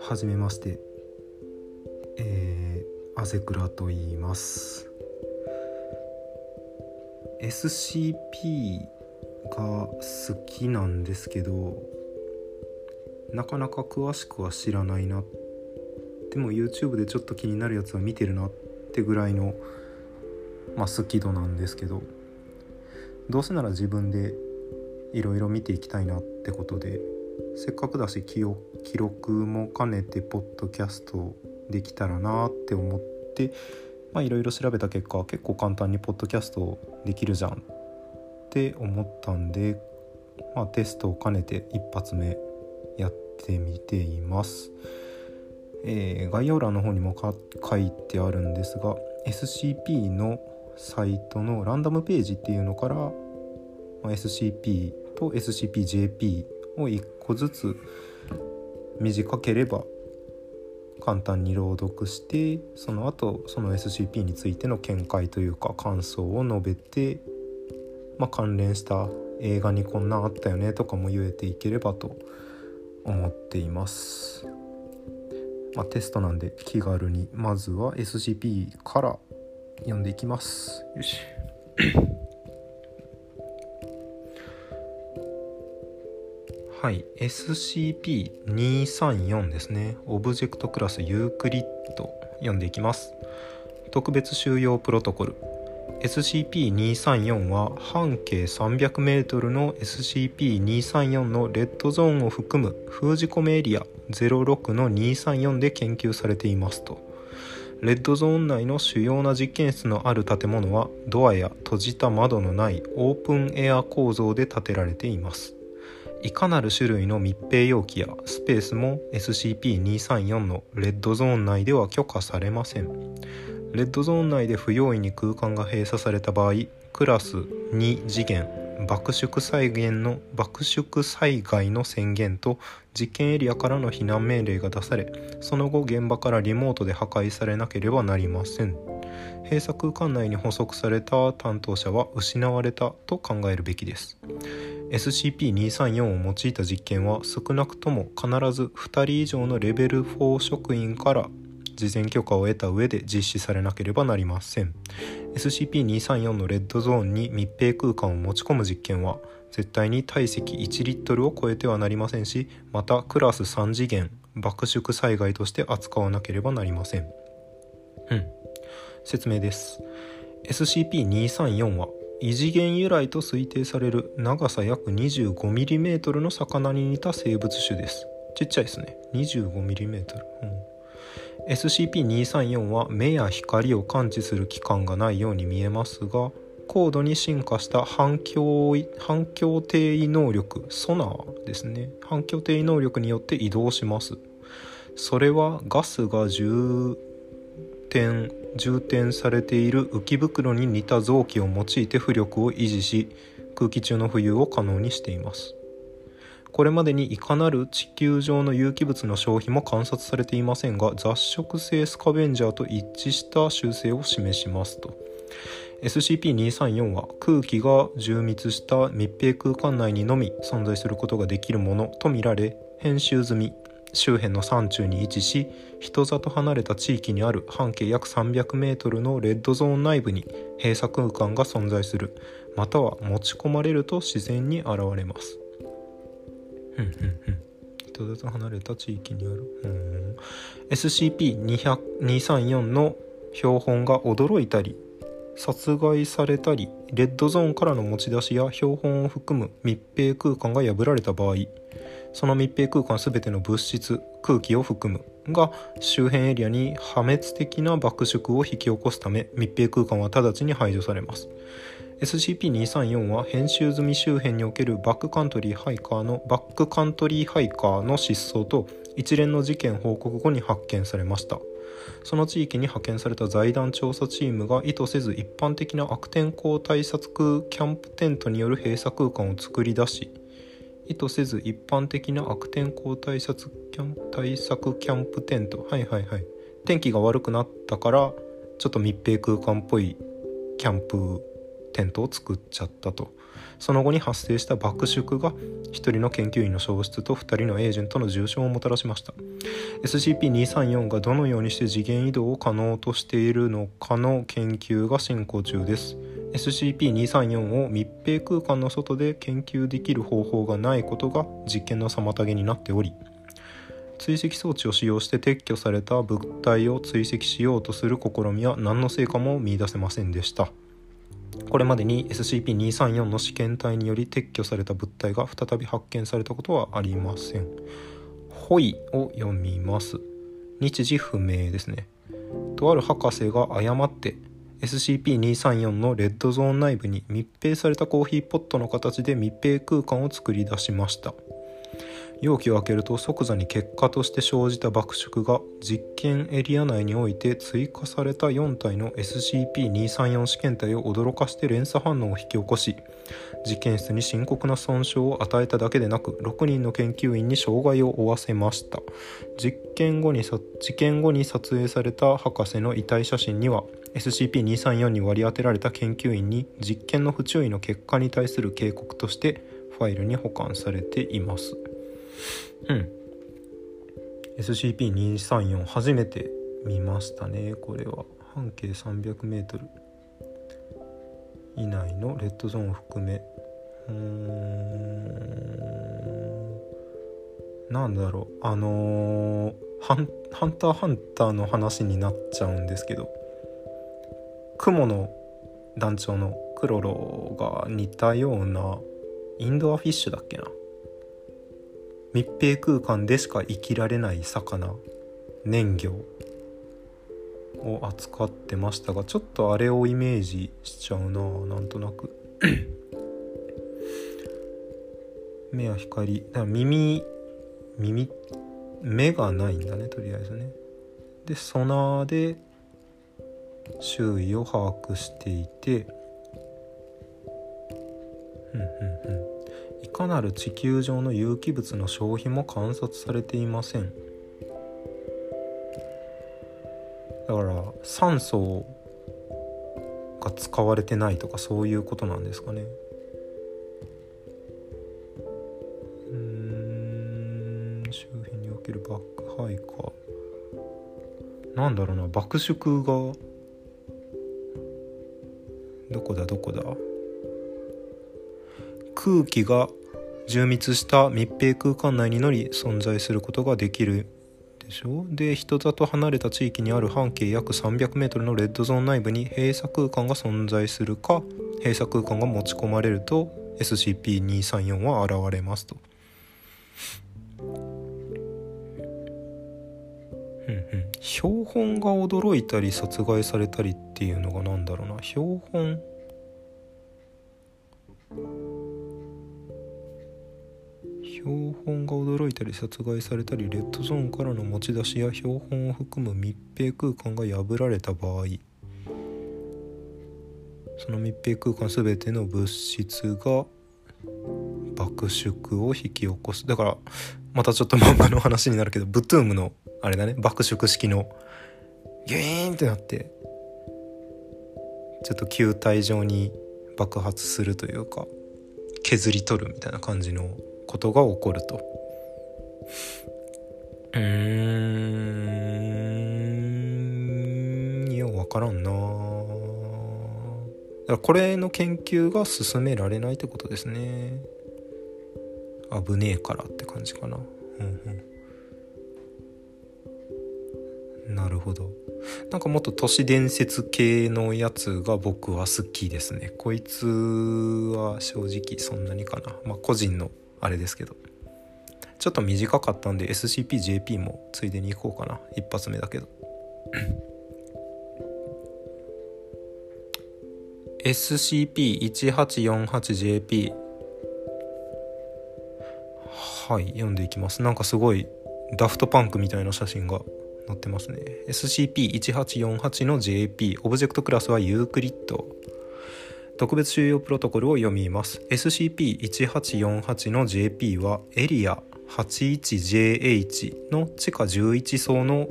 はじめまして。えー、アゼクラと言います。SCP が好きなんですけどなかなか詳しくは知らないなでも YouTube でちょっと気になるやつは見てるなってぐらいの、まあ、好き度なんですけど。どうせなら自分でいろいろ見ていきたいなってことでせっかくだし記録も兼ねてポッドキャストできたらなって思っていろいろ調べた結果結構簡単にポッドキャストできるじゃんって思ったんで、まあ、テストを兼ねて一発目やってみています。えー、概要欄の方にも書いてあるんですが SCP のサイトのランダムページっていうのから、まあ、SCP と SCPJP を1個ずつ短ければ簡単に朗読してその後その SCP についての見解というか感想を述べて、まあ、関連した映画にこんなんあったよねとかも言えていければと思っています。まあ、テストなんで気軽にまずは SCP から読んでいきます。よし。はい。SCP-234 ですね。オブジェクトクラスユークリッド。読んでいきます。特別収容プロトコル。SCP-234 は半径 300m の SCP-234 のレッドゾーンを含む封じ込めエリア06の234で研究されていますとレッドゾーン内の主要な実験室のある建物はドアや閉じた窓のないオープンエア構造で建てられています。いかなる種類の密閉容器やスペースも SCP-234 のレッドゾーン内では許可されません。レッドゾーン内で不用意に空間が閉鎖された場合クラス2次元爆縮災害の爆縮災害の宣言と実験エリアからの避難命令が出されその後現場からリモートで破壊されなければなりません。閉鎖空間内に捕捉された担当者は失われたと考えるべきです。SCP-234 を用いた実験は少なくとも必ず2人以上のレベル4職員から事前許可を得た上で実施されなければなりません。SCP-234 のレッドゾーンに密閉空間を持ち込む実験は絶対に体積1リットルを超えてはなりませんしまたクラス3次元爆縮災害として扱わなければなりません。うん。説明です。SCP-234 は異次元由来と推定される長さ約 25mm の魚に似た生物種です。ちっちゃいですね。25mm、うん、SCP-234 は目や光を感知する器官がないように見えますが高度に進化した反響反響定位能力ソナーですね。反響定位能力によって移動します。それはガスが充填充填されている浮き袋に似た臓器を用いて浮力を維持し空気中の浮遊を可能にしています。これまでにいかなる地球上の有機物の消費も観察されていませんが雑食性スカベンジャーと一致した習性を示しますと。SCP-234 は空気が充密した密閉空間内にのみ存在することができるものとみられ編集済み。周辺の山中に位置し人里離れた地域にある半径約 300m のレッドゾーン内部に閉鎖空間が存在する。または持ち込まれると自然に現れます。人里離れた地域にある。SCP-234 の標本が驚いたり殺害されたりレッドゾーンからの持ち出しや標本を含む密閉空間が破られた場合その密閉空間全ての物質空気を含むが周辺エリアに破滅的な爆縮を引き起こすため密閉空間は直ちに排除されます。SCP-234 は編集済み周辺におけるバックカントリーハイカーのバックカントリーハイカーの失踪と一連の事件報告後に発見されました。その地域に派遣された財団調査チームが意図せず一般的な悪天候対策キャンプテントによる閉鎖空間を作り出し意図せず一般的な悪天候対策キャン対策キャンプテント。はいはいはい。天気が悪くなったからちょっと密閉空間っぽいキャンプテントを作っちゃったと。その後に発生した爆縮が1人の研究員の消失と2人のエージェントの重傷をもたらしました。SCP-234 がどのようにして次元移動を可能としているのかの研究が進行中です。SCP-234 を密閉空間の外で研究できる方法がないことが実験の妨げになっており追跡装置を使用して撤去された物体を追跡しようとする試みは何の成果も見いだせませんでした。これまでに SCP-234 の試験体により撤去された物体が再び発見されたことはありません。ホイを読みます。日時不明ですね。とある博士が誤って SCP-234 のレッドゾーン内部に密閉されたコーヒーポットの形で密閉空間を作り出しました。容器を開けると即座に結果として生じた爆縮が実験エリア内において追加された4体の SCP-234 試験体を驚かして連鎖反応を引き起こし実験室に深刻な損傷を与えただけでなく6人の研究員に障害を負わせました実験後に事件後に撮影された博士の遺体写真には SCP-234 に割り当てられた研究員に実験の不注意の結果に対する警告としてファイルに保管されています。うん。SCP-234 初めて見ましたねこれは。半径 300m 以内のレッドゾーンを含め。うん。なんだろう。あのー、ハン「ハンターハンター」の話になっちゃうんですけど。雲の団長のクロロが似たようなインドアフィッシュだっけな。密閉空間でしか生きられない魚燃魚を扱ってましたがちょっとあれをイメージしちゃうななんとなく。目や光だ耳耳目がないんだねとりあえずね。でソナーで周囲を把握していてうんうんうん。かなる地球上の有機物の消費も観察されていません。だから酸素が使われてないとかそういうことなんですかね。うん周辺におけるバックハイか。なんだろうな爆縮が。どこだどこだ。空気が充密した密閉空間内にのり存在することができるでしょで人里離れた地域にある半径約 300m のレッドゾーン内部に閉鎖空間が存在するか閉鎖空間が持ち込まれると SCP-234 は現れますと。うん、標本が驚いたり殺害されたりっていうのが何だろうな。標本標本が驚いたり殺害されたりレッドゾーンからの持ち出しや標本を含む密閉空間が破られた場合その密閉空間全ての物質が爆縮を引き起こす。だからまたちょっと漫画の話になるけどブトゥームのあれだね。爆縮式のギューンってなってちょっと球体状に爆発するというか削り取るみたいな感じのことが起こると。うー。んよう分からんな。だからこれの研究が進められないってことですね。危ねえからって感じかな。うんうん。なるほど。なんかもっと都市伝説系のやつが僕は好きですね。こいつは正直そんなにかな。まあ個人のあれですけど。ちょっと短かったんで SCPJP もついでに行こうかな。一発目だけど。SCP-1848JP はい読んでいきます。なんかすごいダフトパンクみたいな写真が載ってますね。SCP-1848 の JP オブジェクトクラスはユークリッド。特別収容プロトコルを読みます。SCP-1848 の JP はエリア 81JH の地下11層の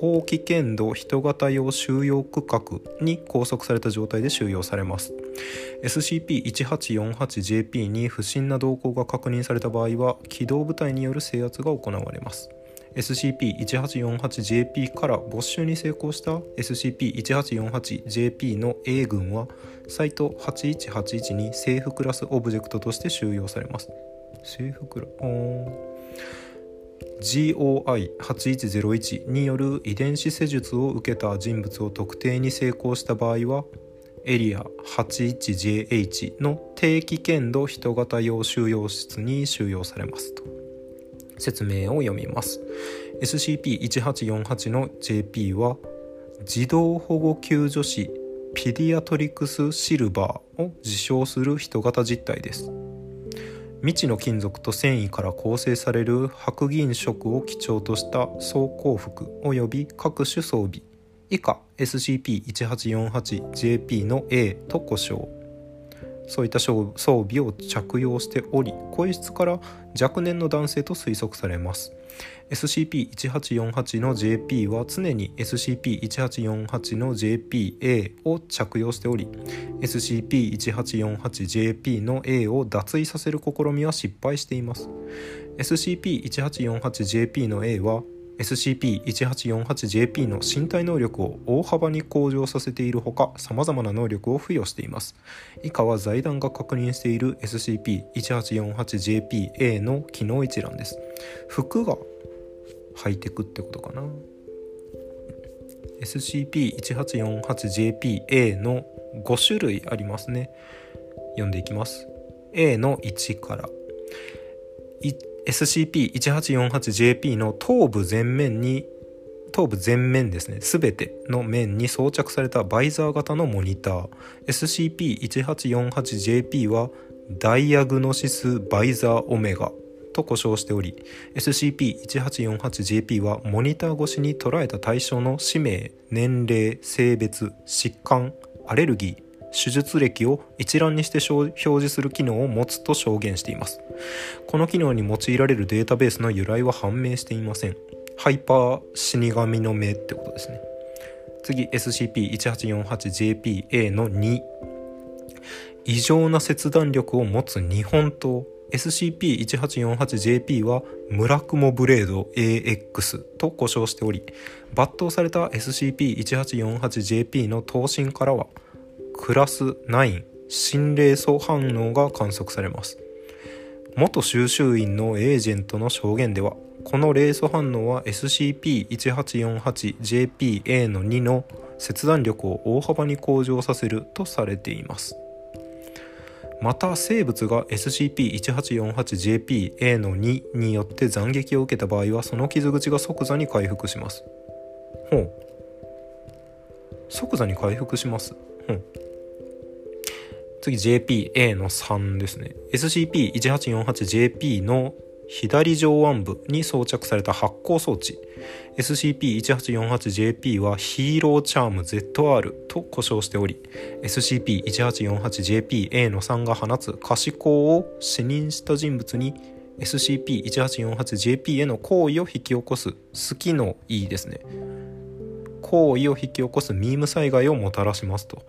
高危険度人型用収容区画に拘束された状態で収容されます。SCP-1848JP に不審な動向が確認された場合は機動部隊による制圧が行われます。SCP-1848JP から没収に成功した SCP-1848JP の A 群はサイト8181にセーフクラスオブジェクトとして収容されます。セーフクラス GOI8101 による遺伝子施術を受けた人物を特定に成功した場合はエリア 81JH の低危険度人型用収容室に収容されますと。説明を読みます。SCP-1848 の JP は児童保護救助士ピディアトリクスシルバーを自称する人型実体です。未知の金属と繊維から構成される白銀色を基調とした装甲服及び各種装備。以下 SCP-1848JP の A と呼称。そういった装備を着用しており声質から若年の男性と推測されます。SCP-1848 の JP は常に SCP-1848 の JPA を着用しており SCP-1848JP の A を脱衣させる試みは失敗しています。SCP-1848JP の A は SCP-1848JP の身体能力を大幅に向上させているほか様々な能力を付与しています。以下は財団が確認している SCP-1848JPA の機能一覧です。服がハイテクってことかな。SCP-1848JPA の5種類ありますね。読んでいきます。A の1から。SCP-1848JP の頭部全面に頭部全面ですね。全ての面に装着されたバイザー型のモニター。SCP-1848JP はダイアグノシスバイザーオメガと呼称しており SCP-1848JP はモニター越しに捉えた対象の氏名年齢性別疾患アレルギー手術歴を一覧にして表示する機能を持つと証言しています。この機能に用いられるデータベースの由来は判明していません。ハイパー死神の目ってことですね。次 SCP-1848JPA の2異常な切断力を持つ日本刀。SCP-1848JP は村雲ブレード AX と呼称しており抜刀された SCP-1848JP の刀身からはクラス9心霊素反応が観測されます。元収集員のエージェントの証言ではこの霊素反応は SCP-1848JPA の2の切断力を大幅に向上させるとされています。また生物が SCP-1848JPA の2によって斬撃を受けた場合はその傷口が即座に回復します。ほう。即座に回復します。ほう。次 JPA の3ですね。SCP-1848JP の左上腕部に装着された発光装置。SCP-1848JP はヒーローチャーム ZR と呼称しており SCP-1848JPA の3が放つ可視光を視認した人物に SCP-1848JP への行為を引き起こす好きのいいですね。行為を引き起こすミーム災害をもたらしますと。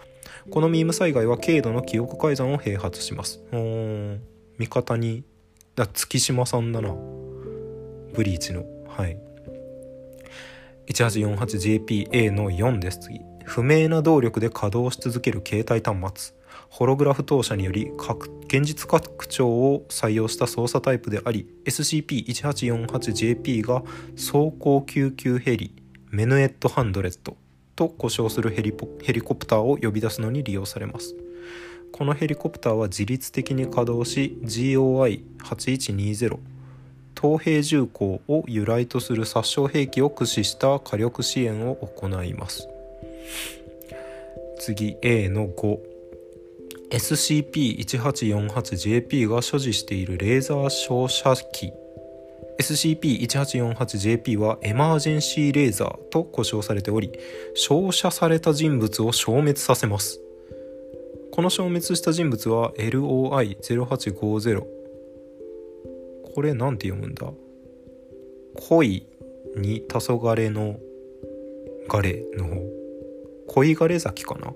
このミーム災害は軽度の記憶改ざんを併発します。うん味方にだ月島さんだな。ブリーチの。はい。1848JPA の4です。次。不明な動力で稼働し続ける携帯端末。ホログラフ投射により現実拡張を採用した操作タイプであり SCP-1848JP が走行救急ヘリ。メヌエットハンドレットと呼称するヘリヘリコプターを呼び出すのに利用されます。このヘリコプターは自律的に稼働し GOI8120 東兵重工を由来とする殺傷兵器を駆使した火力支援を行います。次 A の 5SCP-1848JP が所持しているレーザー照射機 SCP-1848JP はエマージェンシーレーザーと呼称されており照射された人物を消滅させます。この消滅した人物は LOI0850 これなんて読むんだ？恋に黄昏のガレの方。恋ガレ崎かな？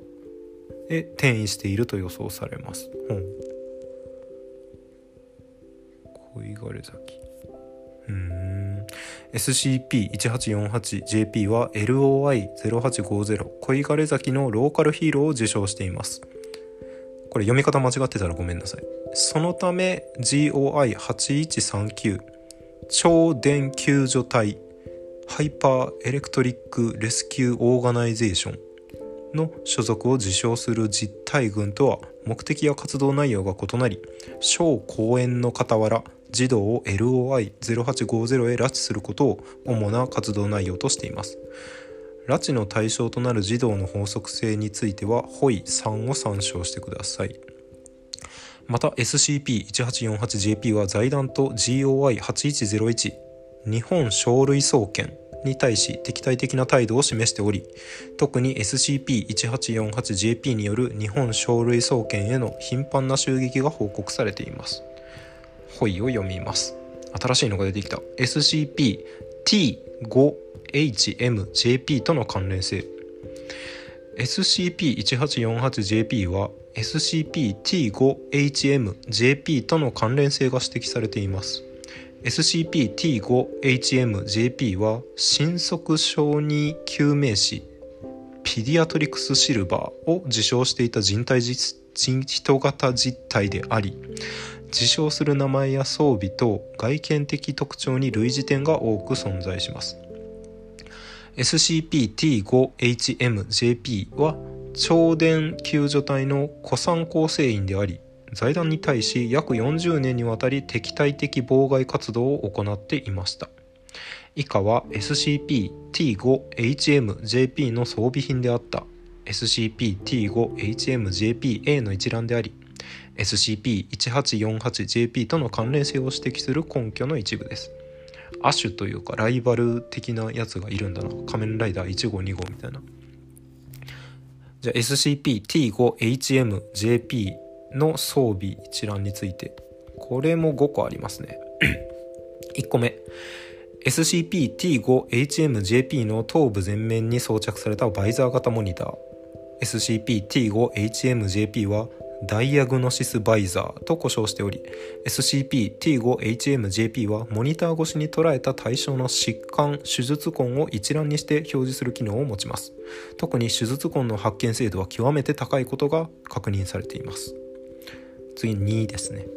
で転移していると予想されます。うん、恋枯れ咲 SCP-1848JP は LOI0850 恋昏崎のローカルヒーローを受賞しています。これ読み方間違ってたらごめんなさい。そのため GOI8139 超電救助隊 Hyper Electric Rescue Organization の所属を自称する実体群とは目的や活動内容が異なり小公演の傍ら児童を LOI0850 へ拉致することを主な活動内容としています。拉致の対象となる児童の法則性についてはホイ3を参照してください。また SCP-1848JP は財団と GOI8101 日本書類総研に対し敵対的な態度を示しており特に SCP-1848JP による日本書類総研への頻繁な襲撃が報告されています。ホイを読みます。新しいのが出てきた。SCP-T5HMJP との関連性。SCP-1848JP は SCP-T5HMJP との関連性が指摘されています。SCP-T5HMJP は新速小児救命士ピディアトリクスシルバーを自称していた人体人型実体であり自称する名前や装備と外見的特徴に類似点が多く存在します。SCP-T5HMJP は超電救助隊の古参構成員であり財団に対し約40年にわたり敵対的妨害活動を行っていました。以下は SCP-T5HMJP の装備品であった。SCP-T5HMJP-A の一覧であり SCP-1848JP との関連性を指摘する根拠の一部です。亜種というかライバル的なやつがいるんだな。仮面ライダー1号2号みたいな。じゃあ SCP-T5HMJP の装備一覧についてこれも5個ありますね。1個目。SCP-T5HMJP の頭部前面に装着されたバイザー型モニター。SCP-T5HMJP はダイアグノシスバイザーと呼称しており SCP-T5HMJP はモニター越しに捉えた対象の疾患手術痕を一覧にして表示する機能を持ちます。特に手術痕の発見精度は極めて高いことが確認されています。次に2ですね。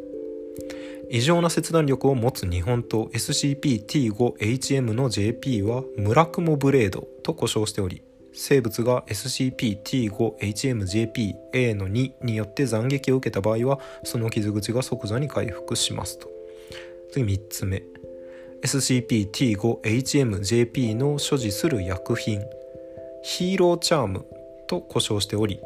異常な切断力を持つ日本刀 SCP-T5HM の JP はムラクモブレードと呼称しており生物が SCP-T5HMJP-A の2によって斬撃を受けた場合はその傷口が即座に回復しますと。次3つ目。SCP-T5HMJP の所持する薬品。ヒーローチャームと呼称しており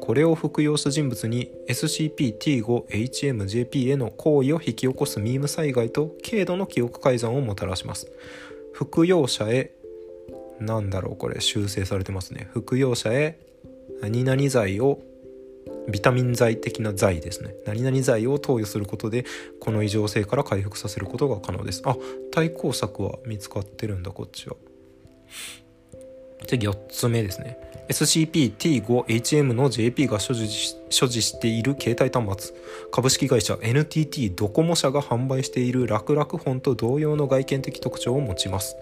これを服用した人物に SCP-T5HMJP への行為を引き起こすミーム災害と軽度の記憶改ざんをもたらします。服用者へなんだろうこれ修正されてますね。服用者へ何々剤をビタミン剤的な剤ですね。何々剤を投与することでこの異常性から回復させることが可能です。あ対抗策は見つかってるんだこっちは。次4つ目ですね。SCP-T5HM の JP が所持所持している携帯端末。株式会社 NTT ドコモ社が販売している楽々本と同様の外見的特徴を持ちます。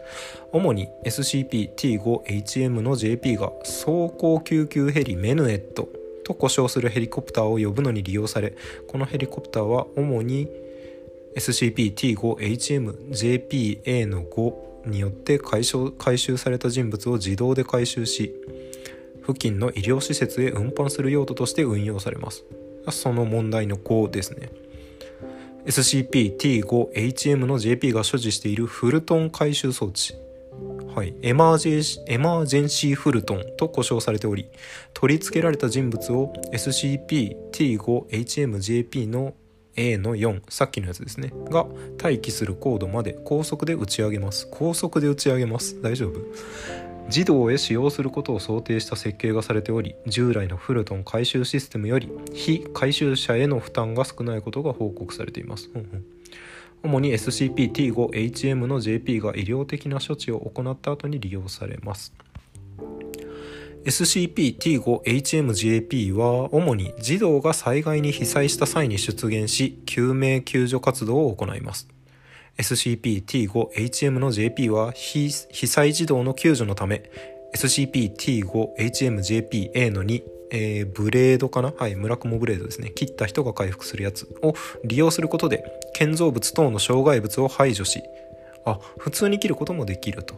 主に SCP-T5HM の JP が走行救急ヘリメヌエットと呼称するヘリコプターを呼ぶのに利用されこのヘリコプターは主に SCP-T5HMJPA の5によって回収回収された人物を自動で回収し付近の医療施設へ運搬する用途として運用されます。その問題の5ですね。SCP-T5HM の JP が所持しているフルトン回収装置。はい、エマージェエマージェンシーフルトンと呼称されており取り付けられた人物を SCP-T5HMJP の A の4さっきのやつですね。が待機するコードまで高速で打ち上げます。高速で打ち上げます。大丈夫？児童へ使用することを想定した設計がされており従来のフルトン回収システムより非回収者への負担が少ないことが報告されています、うんうん。主に SCP-T5HM の JP が医療的な処置を行った後に利用されます。SCP-T5HMJP は主に児童が災害に被災した際に出現し救命救助活動を行います SCP-T5HM の JP は被災児童の救助のため SCP-T5HMJP-A の2、えー、ブレードかな？はい、村雲ブレードですね。切った人が回復するやつを利用することで、建造物等の障害物を排除し、あ、普通に切ることもできると。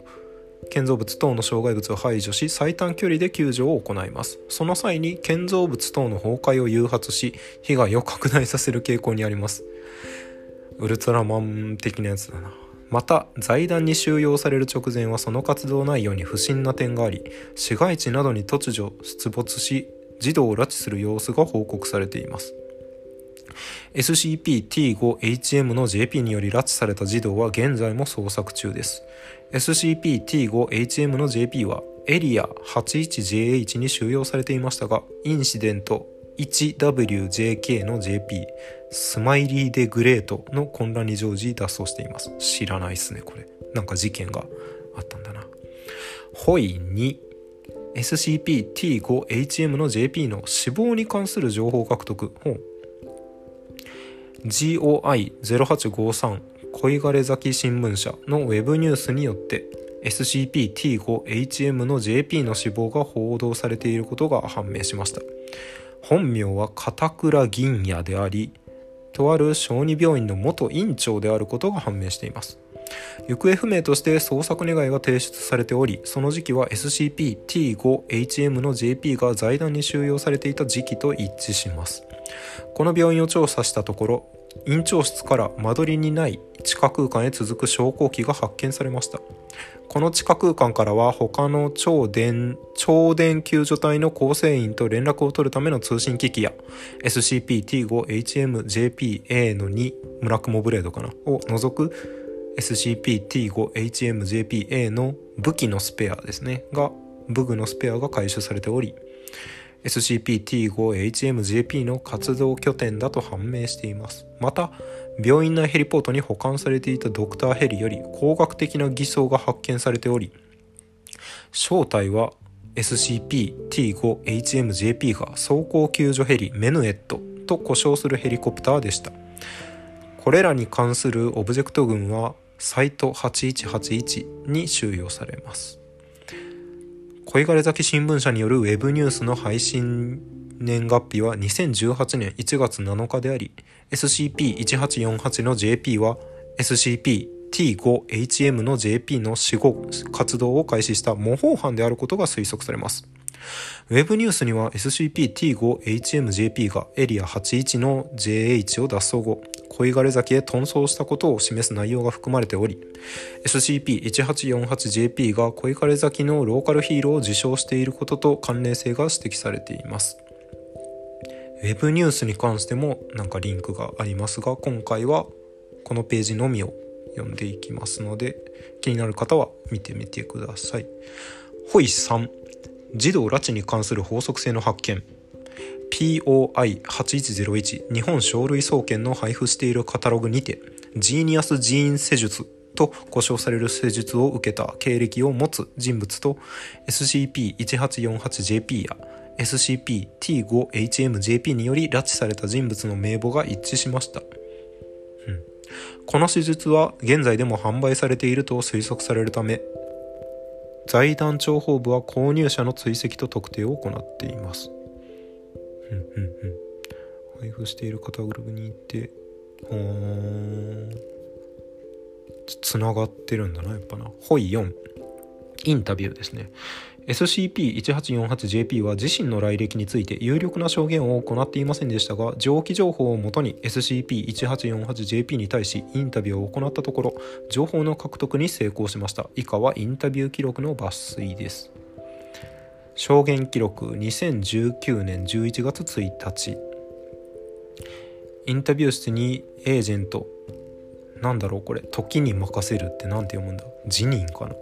建造物等の障害物を排除し最短距離で救助を行います。その際に建造物等の崩壊を誘発し被害を拡大させる傾向にあります。ウルトラマン的なやつだな。また財団に収容される直前はその活動内容に不審な点があり市街地などに突如出没し児童を拉致する様子が報告されています。SCP-T5HM の JP により拉致された児童は現在も捜索中です。SCP-T5HM の JP はエリア 81JH に収容されていましたがインシデント 1WJK の JP スマイリー・デ・グレートの混乱に乗じ脱走しています。知らないっすねこれ。なんか事件があったんだな。ホイ2 SCP-T5HM の JP の死亡に関する情報獲得。GOI0853 恋枯崎新聞社のウェブニュースによって SCP-T5HM の JP の死亡が報道されていることが判明しました。本名は片倉銀也でありとある小児病院の元院長であることが判明しています。行方不明として捜索願いが提出されておりその時期は SCP-T5HM の JP が財団に収容されていた時期と一致します。この病院を調査したところ院長室から間取りにない地下空間へ続く昇降機が発見されました。この地下空間からは他の超電超電救助隊の構成員と連絡を取るための通信機器や SCP-T5HMJPA の2村雲ブレードかなを除く SCP-T5HMJPA の武器のスペアですねが武具のスペアが回収されており SCP-T5HMJP の活動拠点だと判明しています。また病院内ヘリポートに保管されていたドクターヘリより工学的な偽装が発見されており正体は SCP-T5HMJP が走行救助ヘリメヌエットと呼称するヘリコプターでした。これらに関するオブジェクト群はサイト8181に収容されます。恋枯崎新聞社によるウェブニュースの配信年月日は2018年1月7日であり SCP-1848 の JP は SCP-T5HM の JP の死後活動を開始した模倣犯であることが推測されます。ウェブニュースには SCP-T5HMJP がエリア81の JH を脱走後恋枯れ崎へ遁走したことを示す内容が含まれており SCP-1848JP が恋枯れ崎のローカルヒーローを自称していることと関連性が指摘されていますウェブニュースに関してもなんかリンクがありますが今回はこのページのみを読んでいきますので気になる方は見てみてください。ホイ3児童拉致に関する法則性の発見。POI8101 日本書類総研の配布しているカタログにてジーニアスジーン施術と呼称される施術を受けた経歴を持つ人物と SCP-1848JP や SCP-T5HMJP により拉致された人物の名簿が一致しました、うん、この施術は現在でも販売されていると推測されるため財団諜報部は購入者の追跡と特定を行っています。うんうん。配布しているカタログにいて、ほー。つながってるんだな、やっぱな。ホイ4。インタビューですね。SCP-1848JP は自身の来歴について有力な証言を行っていませんでしたが上記情報をもとに SCP-1848JP に対しインタビューを行ったところ情報の獲得に成功しました。以下はインタビュー記録の抜粋です。証言記録2019年11月1日。インタビュー室にエージェントなんだろうこれ時に任せるって何て読むんだ？辞任かな？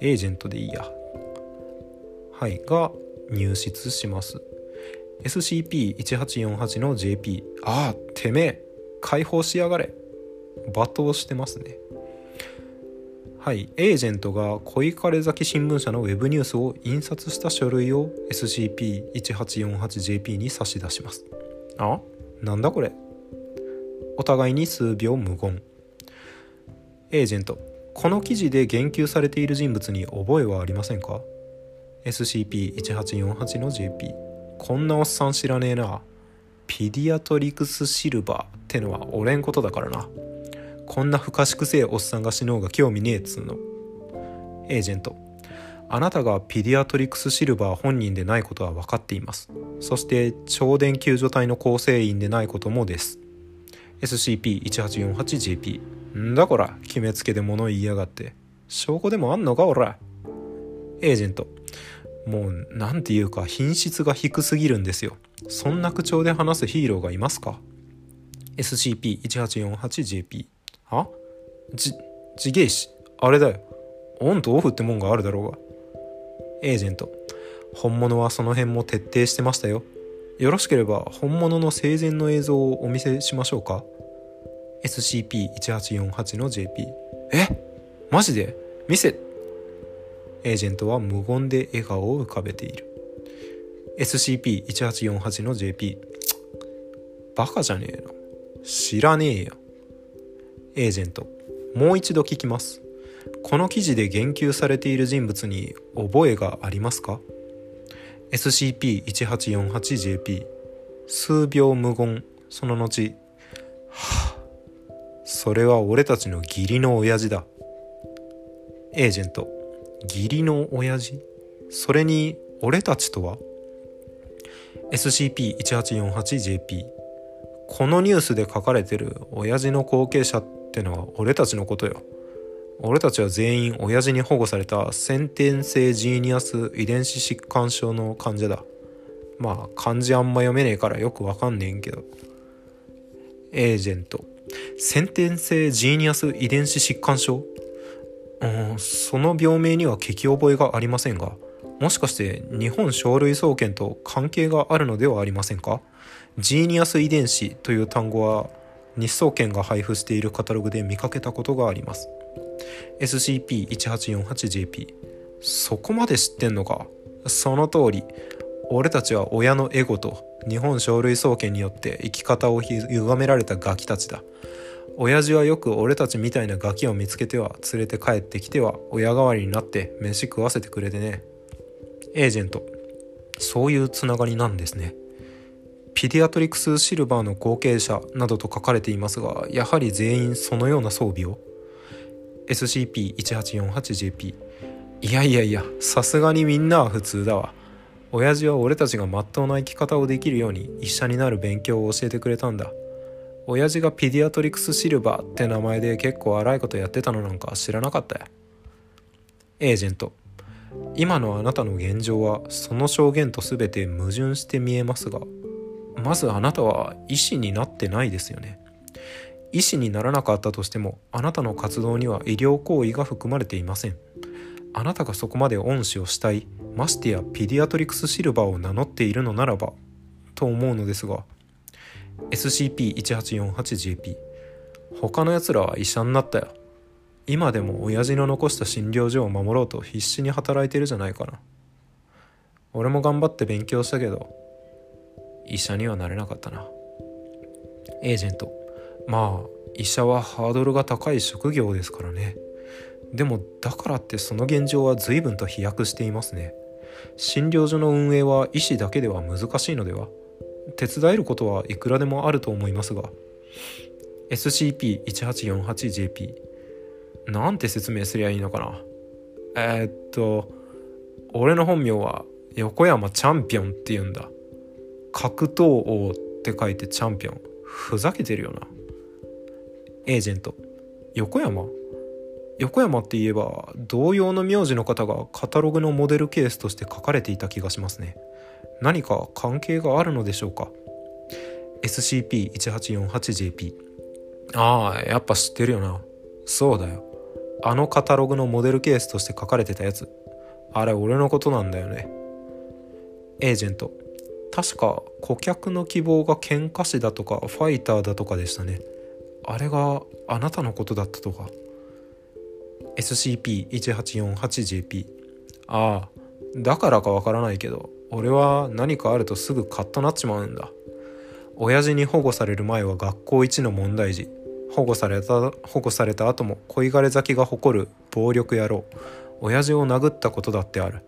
エージェントでいいや。はいが入室します。SCP-1848 の JP ああてめえ解放しやがれ。罵倒してますね。はい。エージェントが恋枯崎新聞社のウェブニュースを印刷した書類を SCP-1848JP に差し出します。あ？なんだこれ？お互いに数秒無言。エージェントこの記事で言及されている人物に覚えはありませんか？SCP-1848 の JP こんなおっさん知らねえな。ピディアトリクスシルバーってのは俺んことだからな。こんな不可くせえおっさんが死のうが興味ねえっつうの。エージェント。あなたがピディアトリクスシルバー本人でないことは分かっています。そして超電救助隊の構成員でないこともです。SCP-1848JP んだこら決めつけで物言いやがって。証拠でもあんのかおら。エージェント。もう何て言うか品質が低すぎるんですよそんな口調で話すヒーローがいますか？SCP-1848JP は？じ、ちげえし、あれだよ。オンとオフってもんがあるだろうが。エージェント。本物はその辺も徹底してましたよ。よろしければ本物の生前の映像をお見せしましょうか ?SCP-1848 の JP。え？マジで？見せエージェントは無言で笑顔を浮かべている。SCP-1848 の JP。バカじゃねえの。知らねえよ。エージェントもう一度聞きますこの記事で言及されている人物に覚えがありますか？SCP-1848JP 数秒無言その後はあそれは俺たちの義理の親父だエージェント義理の親父？それに俺たちとは？SCP-1848JP このニュースで書かれてる親父の後継者ってのは俺たちのことよ。俺たちは全員親父に保護された先天性ジーニアス遺伝子疾患症の患者だ。まあ漢字あんま読めねえからよくわかんねえんけど。エージェント。先天性ジーニアス遺伝子疾患症？その病名には聞き覚えがありませんがもしかして日本生類総研と関係があるのではありませんか？ジーニアス遺伝子という単語は日総研が配布しているカタログで見かけたことがあります。SCP-1848JP そこまで知ってんのか？その通り俺たちは親のエゴと日本生類総研によって生き方を歪められたガキたちだ。親父はよく俺たちみたいなガキを見つけては連れて帰ってきては親代わりになって飯食わせてくれてね。エージェント。そういうつながりなんですね。ピディアトリクスシルバーの後継者などと書かれていますがやはり全員そのような装備を。SCP-1848JP いやいやいやさすがにみんなは普通だわ。親父は俺たちがまっとうな生き方をできるように医者になる勉強を教えてくれたんだ。親父がピディアトリクスシルバーって名前で結構荒いことやってたのなんか知らなかったよ。エージェント今のあなたの現状はその証言と全て矛盾して見えますがまずあなたは医師になってないですよね。医師にならなかったとしてもあなたの活動には医療行為が含まれていません。あなたがそこまで恩師をしたいましてやピディアトリクスシルバーを名乗っているのならばと思うのですが SCP-1848JP 他の奴らは医者になったよ。今でも親父の残した診療所を守ろうと必死に働いてるじゃないかな。俺も頑張って勉強したけど医者にはなれなかったな。エージェント。まあ医者はハードルが高い職業ですからね。でもだからってその現状は随分と飛躍していますね。診療所の運営は医師だけでは難しいのでは？手伝えることはいくらでもあると思いますが。SCP-1848JP なんて説明すりゃいいのかな。えー、っと俺の本名は横山チャンピオンって言うんだ。格闘王って書いてチャンピオン。ふざけてるよな。エージェント。横山。横山って言えば同様の名字の方がカタログのモデルケースとして書かれていた気がしますね。何か関係があるのでしょうか？SCP-1848JP ああやっぱ知ってるよな。そうだよ。あのカタログのモデルケースとして書かれてたやつ。あれ俺のことなんだよね。エージェント。確か顧客の希望が喧嘩師だとかファイターだとかでしたね。あれがあなたのことだったとか。SCP-1848JP ああだからかわからないけど。俺は何かあるとすぐカッとなっちまうんだ。親父に保護される前は学校一の問題児。保護された保護された後も恋枯れ咲きが誇る暴力野郎。親父を殴ったことだってある。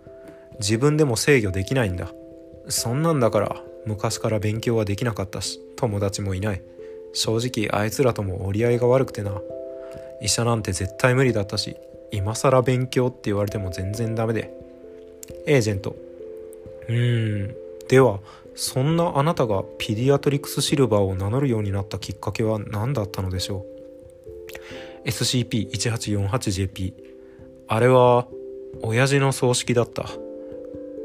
自分でも制御できないんだ。そんなんだから昔から勉強はできなかったし友達もいない。正直あいつらとも折り合いが悪くてな。医者なんて絶対無理だったし今更勉強って言われても全然ダメで。エージェントうんではそんなあなたがピディアトリクスシルバーを名乗るようになったきっかけは何だったのでしょう？SCP-1848JP あれは親父の葬式だった。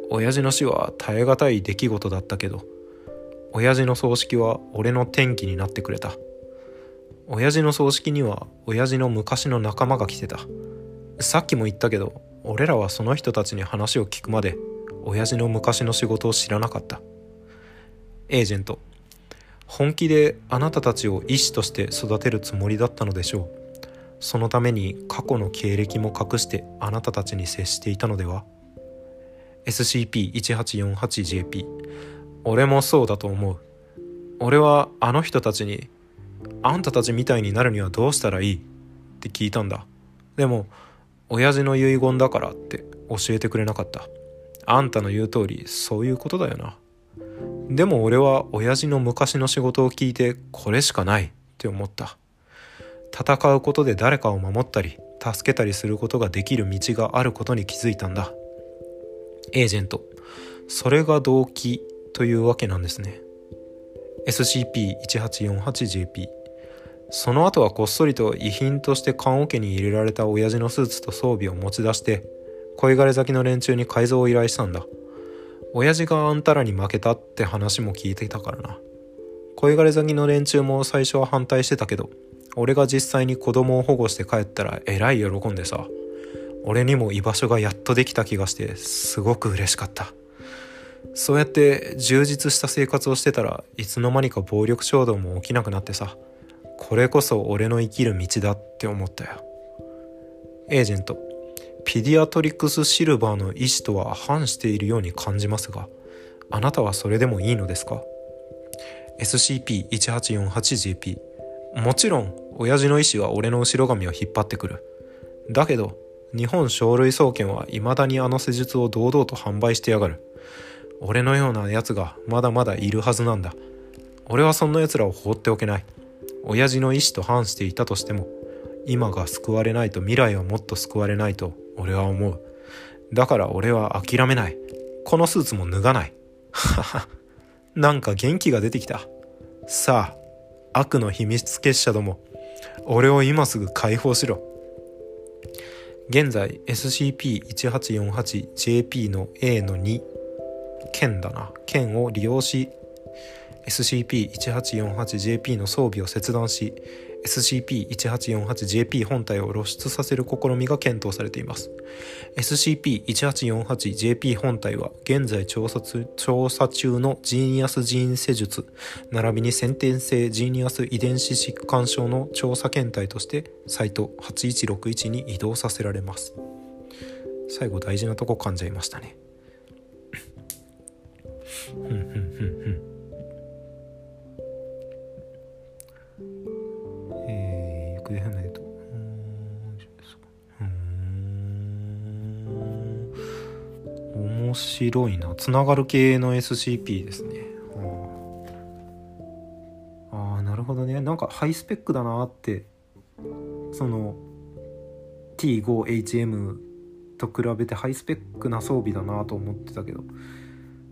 親父の死は耐え難い出来事だったけど親父の葬式は俺の転機になってくれた。親父の葬式には親父の昔の仲間が来てた。さっきも言ったけど俺らはその人たちに話を聞くまで親父の昔の仕事を知らなかった。エージェント。本気であなたたちを医師として育てるつもりだったのでしょう。そのために過去の経歴も隠してあなたたちに接していたのでは。SCP-1848JP 俺もそうだと思う。俺はあの人たちにあんたたちみたいになるにはどうしたらいい？って聞いたんだ。でも親父の遺言だからって教えてくれなかった。あんたの言う通りそういうことだよな。でも俺は親父の昔の仕事を聞いてこれしかないって思った。戦うことで誰かを守ったり助けたりすることができる道があることに気づいたんだ。エージェント。それが動機というわけなんですね。SCP-1848JP その後はこっそりと遺品として棺桶に入れられた親父のスーツと装備を持ち出して恋枯れ咲きの連中に改造を依頼したんだ。親父があんたらに負けたって話も聞いていたからな。恋枯れ咲きの連中も最初は反対してたけど俺が実際に子供を保護して帰ったらえらい喜んでさ。俺にも居場所がやっとできた気がしてすごく嬉しかった。そうやって充実した生活をしてたらいつの間にか暴力衝動も起きなくなってさ。これこそ俺の生きる道だって思ったよ。エージェント。ピディアトリクスシルバーの意思とは反しているように感じますがあなたはそれでもいいのですか？SCP-1848JP もちろん親父の意思は俺の後ろ髪を引っ張ってくる。だけど日本生類総研は未だにあの施術を堂々と販売してやがる。俺のような奴がまだまだいるはずなんだ。俺はそんな奴らを放っておけない。親父の意思と反していたとしても今が救われないと未来はもっと救われないと俺は思う。だから俺は諦めない。このスーツも脱がない。なんか元気が出てきた。さあ悪の秘密結社ども。俺を今すぐ解放しろ。現在 SCP-1848JP の A の2剣だな。剣を利用し SCP-1848JP の装備を切断し SCP-1848JP 本体を露出させる試みが検討されています。SCP-1848JP 本体は現在調査調査中のジーニアスジーン施術並びに先天性ジーニアス遺伝子疾患症の調査検体としてサイト8161に移動させられます。最後大事なとこ噛んじゃいましたね。うん面白いな。つながる系の SCP ですね。ああなるほどね。なんかハイスペックだなってその T5HM と比べてハイスペックな装備だなと思ってたけど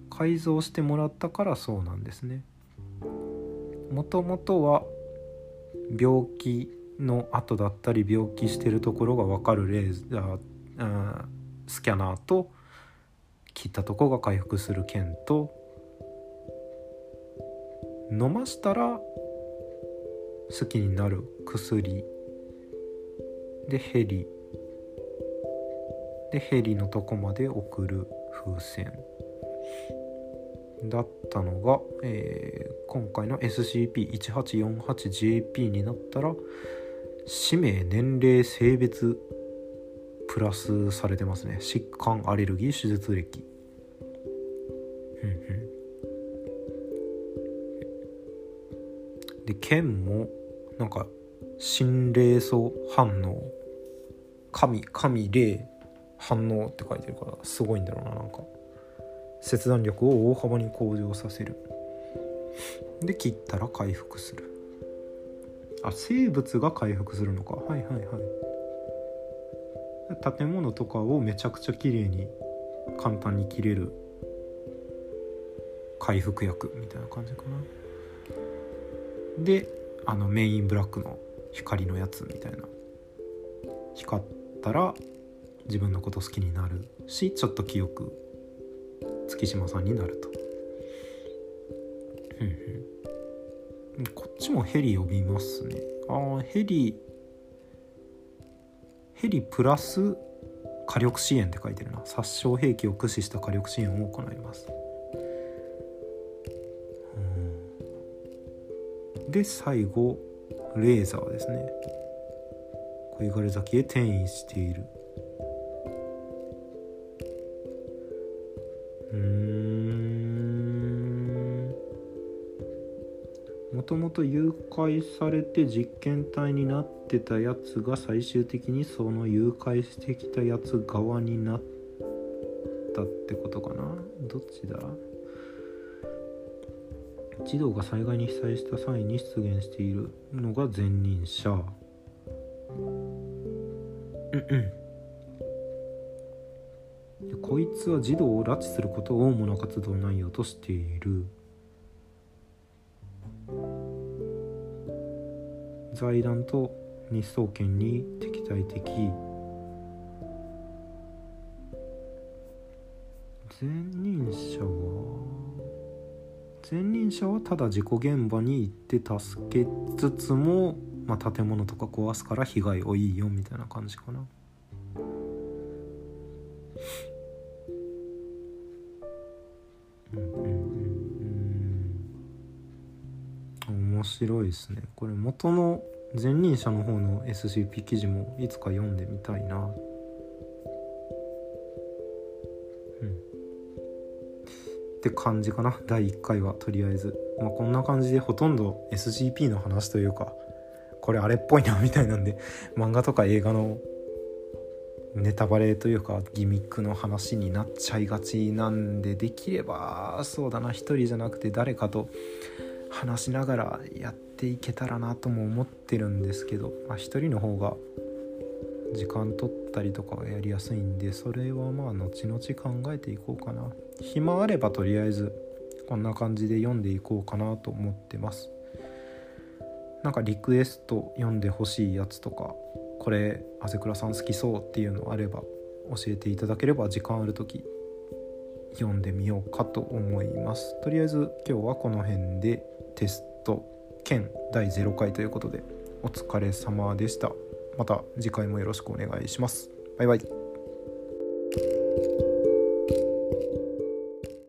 改造してもらったからそうなんですね。もともとは病気の後だったり病気してるところが分かるレーザースキャナーと切ったとこが回復する剣と飲ましたら好きになる薬。でヘリ。でヘリのとこまで送る風船。だったのが、えー、今回の SCP-1848JP になったら氏名年齢性別プラスされてますね。疾患アレルギー手術歴。うんうん。で剣もなんか心霊素反応。神神霊反応って書いてるからすごいんだろうななんか。切断力を大幅に向上させる。で切ったら回復する。あ生物が回復するのか。はいはいはい。建物とかをめちゃくちゃ綺麗に簡単に切れる回復薬みたいな感じかな。であのメインブラックの光のやつみたいな。光ったら自分のこと好きになるしちょっと記憶月島さんになると。うんうん。こっちもヘリ呼びますね。ああヘリヘリプラス火力支援って書いてるな。殺傷兵器を駆使した火力支援を行います。で最後レーザーですね。恋枯崎へ転移している。ともと誘拐されて実験体になってたやつが最終的にその誘拐してきたやつ側になったってことかな？どっちだ？児童が災害に被災した際に出現しているのが前任者。うんうん。こいつは児童を拉致することを主な活動内容としている。財団と日総研に敵対的前任者は前任者はただ事故現場に行って助けつつも、まあ、建物とか壊すから被害多いよみたいな感じかな。面白いですね。これ元の前任者の方の SCP 記事もいつか読んでみたいな。って感じかな。第1回はとりあえず、まあ、こんな感じでほとんど SGP の話というかこれあれっぽいなみたいなんで漫画とか映画のネタバレというかギミックの話になっちゃいがちなんでできればそうだな。一人じゃなくて誰かと話しながらやっていけたらなとも思ってるんですけど、まあ、一人の方が時間取ったりとかがやりやすいんでそれはまあ後々考えていこうかな。暇あればとりあえずこんな感じで読んでいこうかなと思ってます。なんかリクエスト読んでほしいやつとかこれあぜくらさん好きそうっていうのあれば教えていただければ時間ある時読んでみようかと思います。とりあえず今日はこの辺でテスト兼第0回ということでお疲れ様でした。また次回もよろしくお願いします。バイバイ。